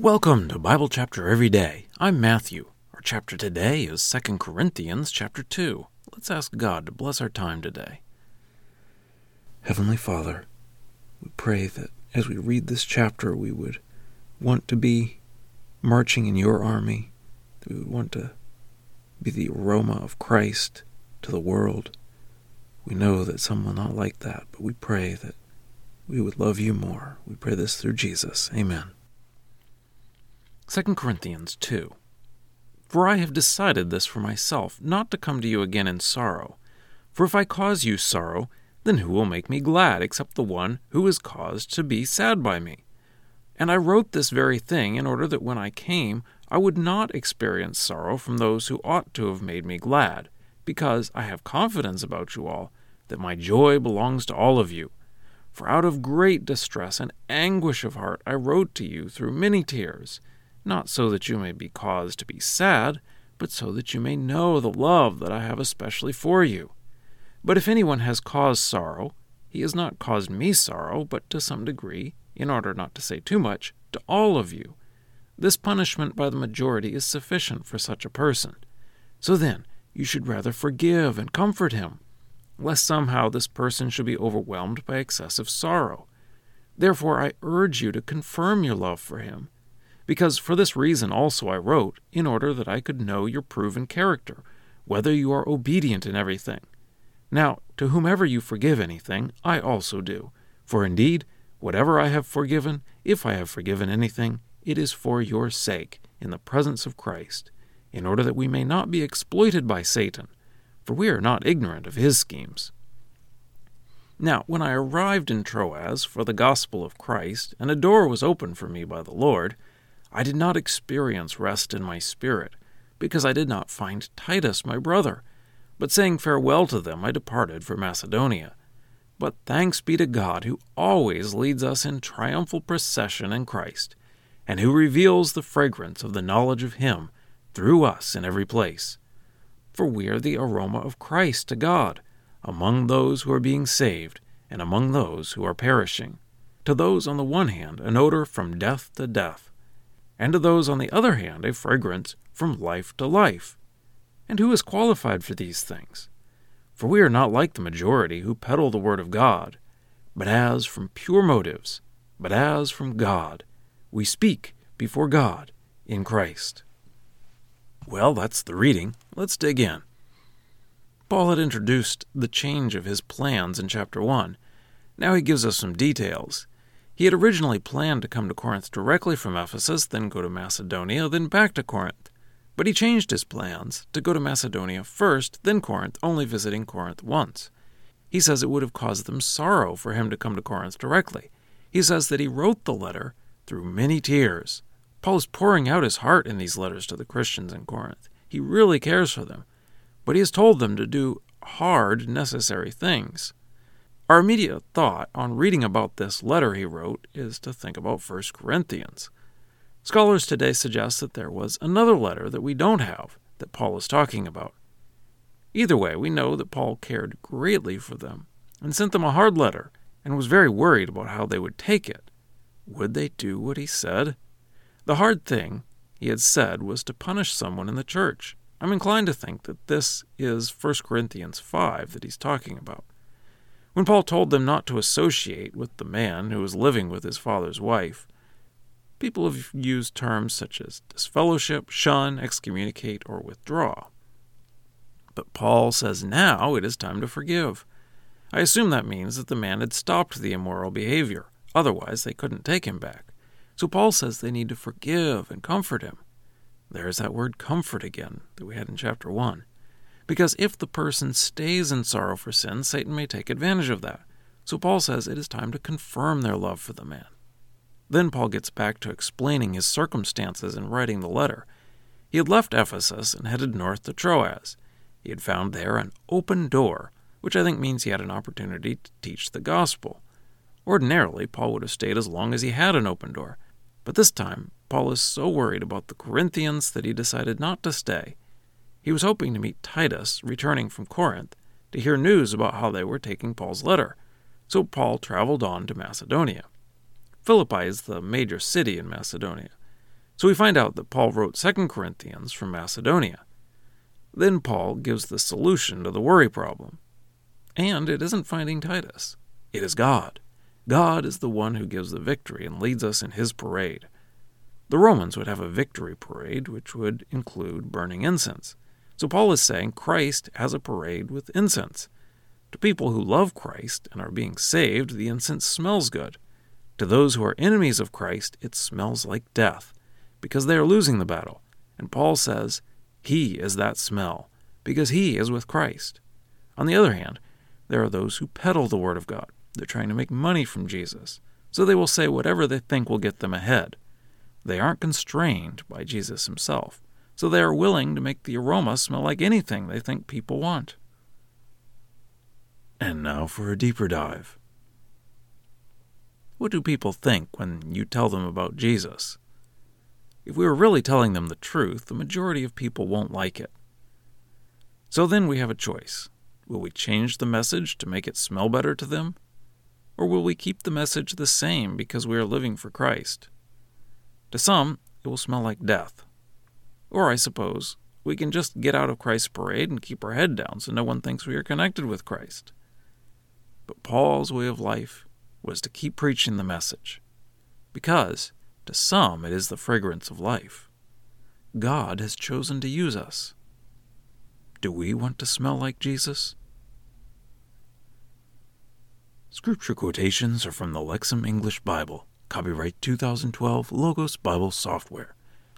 Welcome to Bible Chapter Every Day. I'm Matthew. Our chapter today is 2 Corinthians chapter 2. Let's ask God to bless our time today. Heavenly Father, we pray that as we read this chapter, we would want to be marching in your army, that we would want to be the aroma of Christ to the world. We know that some will not like that, but we pray that we would love you more. We pray this through Jesus. Amen. 2 Corinthians 2 For I have decided this for myself, not to come to you again in sorrow. For if I cause you sorrow, then who will make me glad except the one who is caused to be sad by me? And I wrote this very thing in order that when I came, I would not experience sorrow from those who ought to have made me glad, because I have confidence about you all that my joy belongs to all of you. For out of great distress and anguish of heart I wrote to you through many tears, not so that you may be caused to be sad, but so that you may know the love that I have especially for you. But if anyone has caused sorrow, he has not caused me sorrow, but to some degree, in order not to say too much, to all of you. This punishment by the majority is sufficient for such a person. So then, you should rather forgive and comfort him lest somehow this person should be overwhelmed by excessive sorrow. Therefore, I urge you to confirm your love for him, because for this reason also I wrote, in order that I could know your proven character, whether you are obedient in everything. Now, to whomever you forgive anything, I also do. For indeed, whatever I have forgiven, if I have forgiven anything, it is for your sake, in the presence of Christ, in order that we may not be exploited by Satan for we are not ignorant of his schemes. Now, when I arrived in Troas for the gospel of Christ, and a door was opened for me by the Lord, I did not experience rest in my spirit, because I did not find Titus my brother. But saying farewell to them, I departed for Macedonia. But thanks be to God, who always leads us in triumphal procession in Christ, and who reveals the fragrance of the knowledge of Him through us in every place for we are the aroma of Christ to God, among those who are being saved and among those who are perishing. To those on the one hand, an odor from death to death, and to those on the other hand, a fragrance from life to life. And who is qualified for these things? For we are not like the majority who peddle the word of God, but as from pure motives, but as from God, we speak before God in Christ. Well, that's the reading. Let's dig in. Paul had introduced the change of his plans in chapter 1. Now he gives us some details. He had originally planned to come to Corinth directly from Ephesus, then go to Macedonia, then back to Corinth. But he changed his plans to go to Macedonia first, then Corinth, only visiting Corinth once. He says it would have caused them sorrow for him to come to Corinth directly. He says that he wrote the letter through many tears. Paul is pouring out his heart in these letters to the Christians in Corinth. He really cares for them, but he has told them to do hard, necessary things. Our immediate thought on reading about this letter he wrote is to think about 1 Corinthians. Scholars today suggest that there was another letter that we don't have that Paul is talking about. Either way, we know that Paul cared greatly for them and sent them a hard letter and was very worried about how they would take it. Would they do what he said? The hard thing he had said was to punish someone in the church. I'm inclined to think that this is 1 Corinthians 5 that he's talking about. When Paul told them not to associate with the man who was living with his father's wife, people have used terms such as disfellowship, shun, excommunicate, or withdraw. But Paul says now it is time to forgive. I assume that means that the man had stopped the immoral behavior, otherwise, they couldn't take him back. So Paul says they need to forgive and comfort him. There's that word comfort again that we had in chapter 1. Because if the person stays in sorrow for sin, Satan may take advantage of that. So Paul says it is time to confirm their love for the man. Then Paul gets back to explaining his circumstances in writing the letter. He had left Ephesus and headed north to Troas. He had found there an open door, which I think means he had an opportunity to teach the gospel. Ordinarily, Paul would have stayed as long as he had an open door, but this time, Paul is so worried about the Corinthians that he decided not to stay. He was hoping to meet Titus, returning from Corinth, to hear news about how they were taking Paul's letter, so Paul traveled on to Macedonia. Philippi is the major city in Macedonia. So we find out that Paul wrote 2 Corinthians from Macedonia. Then Paul gives the solution to the worry problem. And it isn't finding Titus, it is God. God is the one who gives the victory and leads us in his parade. The Romans would have a victory parade, which would include burning incense. So Paul is saying Christ has a parade with incense. To people who love Christ and are being saved, the incense smells good. To those who are enemies of Christ, it smells like death, because they are losing the battle. And Paul says, He is that smell, because he is with Christ. On the other hand, there are those who peddle the Word of God. They're trying to make money from Jesus, so they will say whatever they think will get them ahead. They aren't constrained by Jesus himself so they are willing to make the aroma smell like anything they think people want. And now for a deeper dive. What do people think when you tell them about Jesus? If we were really telling them the truth, the majority of people won't like it. So then we have a choice. Will we change the message to make it smell better to them? Or will we keep the message the same because we are living for Christ? To some, it will smell like death. Or, I suppose, we can just get out of Christ's parade and keep our head down so no one thinks we are connected with Christ. But Paul's way of life was to keep preaching the message, because to some it is the fragrance of life. God has chosen to use us. Do we want to smell like Jesus? Scripture quotations are from the Lexham English Bible, copyright 2012 Logos Bible Software.